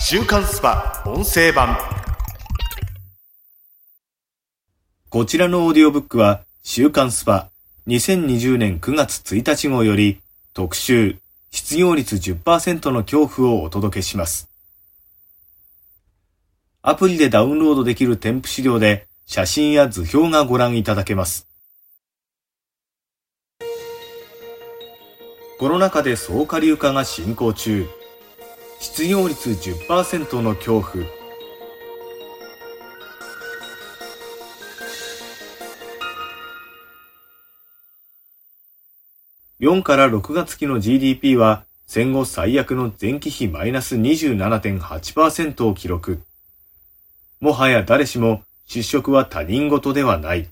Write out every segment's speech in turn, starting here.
週刊スパ音声版こちらのオーディオブックは週刊スパ2020年9月1日号より特集失業率10%の恐怖をお届けします。アプリでダウンロードできる添付資料で写真や図表がご覧いただけます。コロナ禍で総下流化が進行中。失業率10%の恐怖。4から6月期の GDP は戦後最悪の前期比マイナス27.8%を記録。もはや誰しも失職は他人事ではない。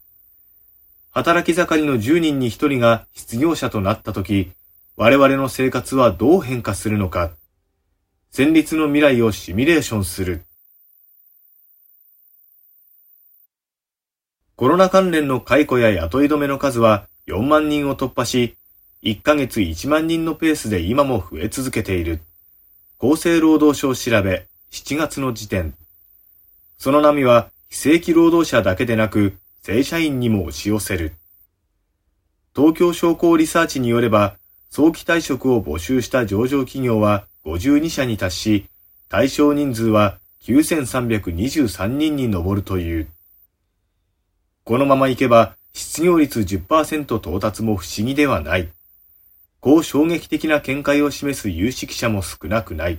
働き盛りの10人に1人が失業者となったとき、我々の生活はどう変化するのか。戦慄の未来をシミュレーションする。コロナ関連の解雇や雇い止めの数は4万人を突破し、1ヶ月1万人のペースで今も増え続けている。厚生労働省調べ7月の時点。その波は非正規労働者だけでなく正社員にも押し寄せる。東京商工リサーチによれば、早期退職を募集した上場企業は52社に達し、対象人数は9323人に上るという。このままいけば、失業率10%到達も不思議ではない。こう衝撃的な見解を示す有識者も少なくない。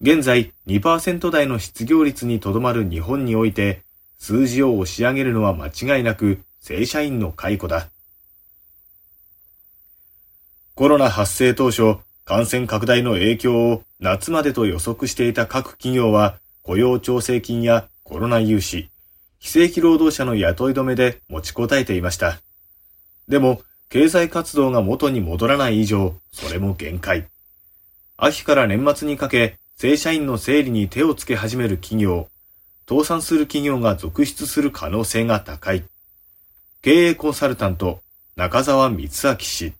現在2%台の失業率にとどまる日本において、数字を押し上げるのは間違いなく正社員の解雇だ。コロナ発生当初、感染拡大の影響を夏までと予測していた各企業は、雇用調整金やコロナ融資、非正規労働者の雇い止めで持ちこたえていました。でも、経済活動が元に戻らない以上、それも限界。秋から年末にかけ、正社員の整理に手をつけ始める企業、倒産する企業が続出する可能性が高い。経営コンサルタント、中澤光明氏。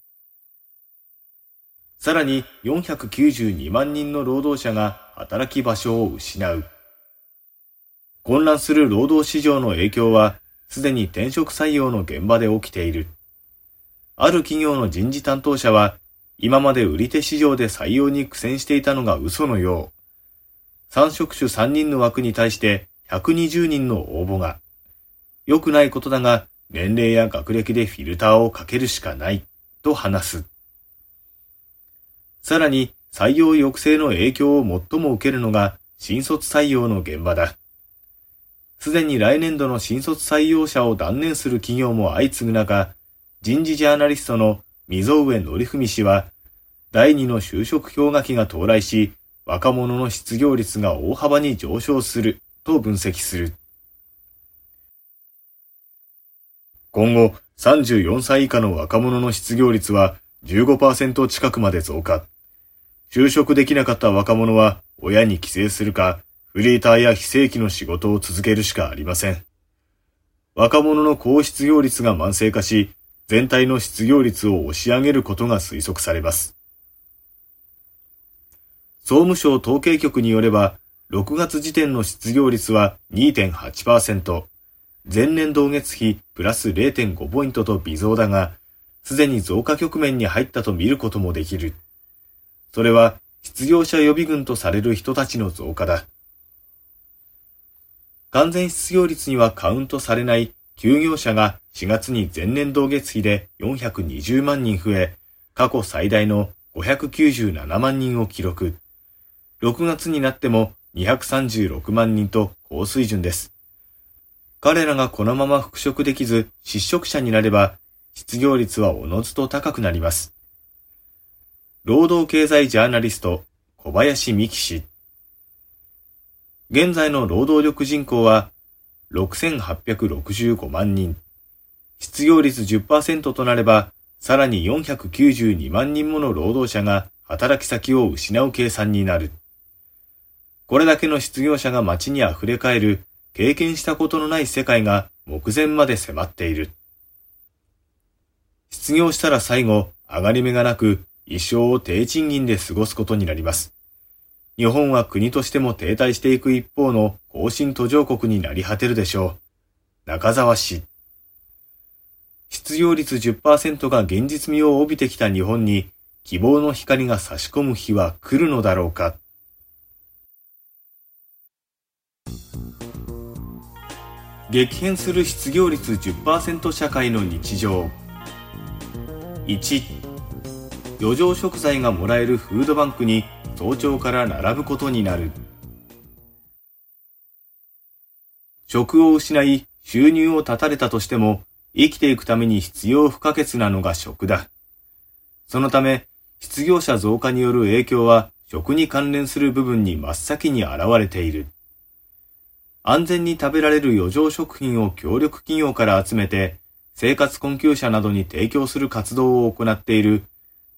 さらに492万人の労働者が働き場所を失う。混乱する労働市場の影響は、すでに転職採用の現場で起きている。ある企業の人事担当者は、今まで売り手市場で採用に苦戦していたのが嘘のよう。3職種3人の枠に対して120人の応募が。良くないことだが、年齢や学歴でフィルターをかけるしかない、と話す。さらに採用抑制の影響を最も受けるのが新卒採用の現場だ。すでに来年度の新卒採用者を断念する企業も相次ぐ中、人事ジャーナリストの溝上則文氏は、第二の就職氷河期が到来し、若者の失業率が大幅に上昇すると分析する。今後、34歳以下の若者の失業率は15%近くまで増加。就職できなかった若者は親に帰省するか、フリーターや非正規の仕事を続けるしかありません。若者の高失業率が慢性化し、全体の失業率を押し上げることが推測されます。総務省統計局によれば、6月時点の失業率は2.8%、前年同月比プラス0.5ポイントと微増だが、すでに増加局面に入ったと見ることもできる。それは失業者予備軍とされる人たちの増加だ。完全失業率にはカウントされない休業者が4月に前年同月比で420万人増え、過去最大の597万人を記録。6月になっても236万人と高水準です。彼らがこのまま復職できず失職者になれば、失業率はおのずと高くなります。労働経済ジャーナリスト、小林美希氏。現在の労働力人口は6865万人。失業率10%となれば、さらに492万人もの労働者が働き先を失う計算になる。これだけの失業者が街に溢れ返る経験したことのない世界が目前まで迫っている。失業したら最後、上がり目がなく一生を低賃金で過ごすことになります。日本は国としても停滞していく一方の後進途上国になり果てるでしょう。中澤氏。失業率10%が現実味を帯びてきた日本に希望の光が差し込む日は来るのだろうか。激変する失業率10%社会の日常。1、余剰食材がもらえるフードバンクに早朝から並ぶことになる。職を失い収入を絶たれたとしても生きていくために必要不可欠なのが食だ。そのため失業者増加による影響は食に関連する部分に真っ先に現れている。安全に食べられる余剰食品を協力企業から集めて生活困窮者などに提供する活動を行っている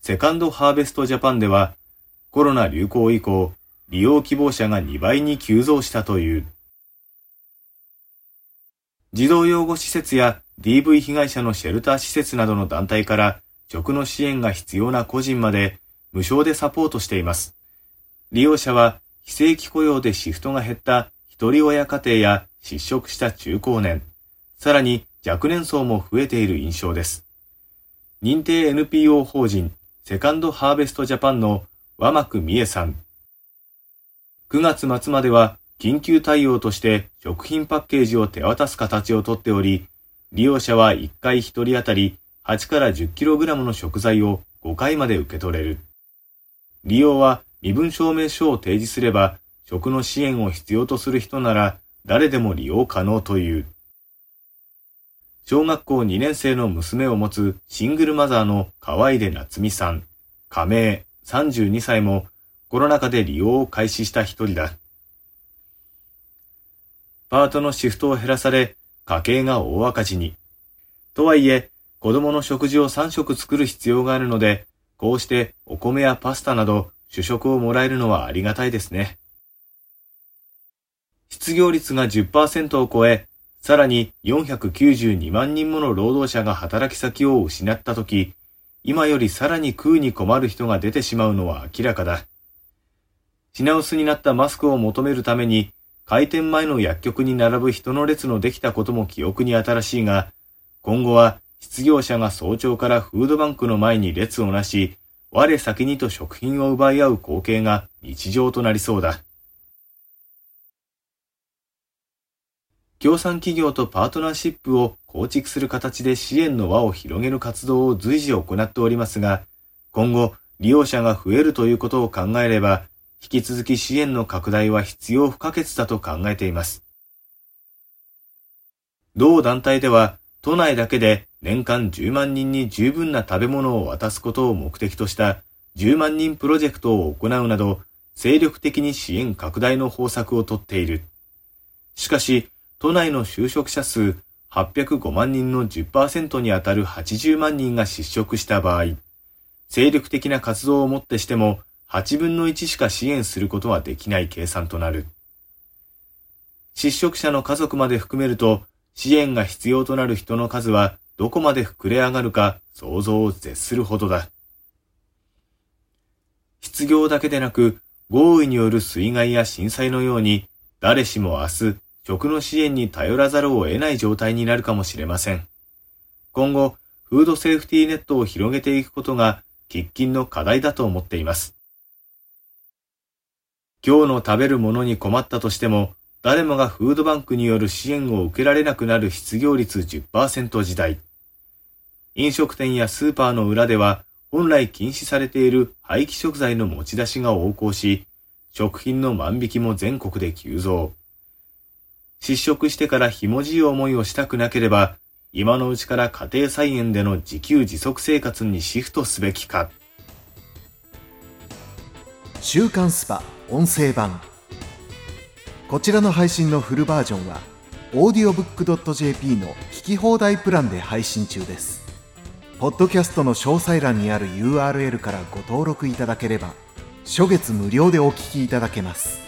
セカンドハーベストジャパンではコロナ流行以降、利用希望者が2倍に急増したという。児童養護施設や DV 被害者のシェルター施設などの団体から食の支援が必要な個人まで無償でサポートしています。利用者は非正規雇用でシフトが減った一人親家庭や失職した中高年、さらに若年層も増えている印象です。認定 NPO 法人セカンドハーベストジャパンの和幕美恵さん。9月末までは緊急対応として食品パッケージを手渡す形をとっており、利用者は1回1人当たり8から 10kg の食材を5回まで受け取れる。利用は身分証明書を提示すれば、食の支援を必要とする人なら誰でも利用可能という。小学校2年生の娘を持つシングルマザーの河出夏美さん、加盟、32歳もコロナ禍で利用を開始した一人だ。パートのシフトを減らされ、家計が大赤字に。とはいえ、子供の食事を3食作る必要があるので、こうしてお米やパスタなど主食をもらえるのはありがたいですね。失業率が10%を超え、さらに492万人もの労働者が働き先を失ったとき、今よりさらに食うに困る人が出てしまうのは明らかだ。品薄になったマスクを求めるために、開店前の薬局に並ぶ人の列のできたことも記憶に新しいが、今後は失業者が早朝からフードバンクの前に列をなし、我先にと食品を奪い合う光景が日常となりそうだ。協賛企業とパートナーシップを構築する形で支援の輪を広げる活動を随時行っておりますが、今後利用者が増えるということを考えれば、引き続き支援の拡大は必要不可欠だと考えています。同団体では、都内だけで年間10万人に十分な食べ物を渡すことを目的とした10万人プロジェクトを行うなど、精力的に支援拡大の方策をとっている。しかし、都内の就職者数805万人の10%にあたる80万人が失職した場合、精力的な活動をもってしても8分の1しか支援することはできない計算となる。失職者の家族まで含めると、支援が必要となる人の数はどこまで膨れ上がるか想像を絶するほどだ。失業だけでなく、豪雨による水害や震災のように、誰しも明日、食の支援に頼らざるを得ない状態になるかもしれません。今後、フードセーフティーネットを広げていくことが喫緊の課題だと思っています。今日の食べるものに困ったとしても、誰もがフードバンクによる支援を受けられなくなる失業率10%時代。飲食店やスーパーの裏では、本来禁止されている廃棄食材の持ち出しが横行し、食品の万引きも全国で急増。失職してからひもじい思いをしたくなければ、今のうちから家庭菜園での自給自足生活にシフトすべきか。週刊スパ音声版。こちらの配信のフルバージョンは、audiobook.jp の聞き放題プランで配信中です。ポッドキャストの詳細欄にある URL からご登録いただければ、初月無料でお聞きいただけます。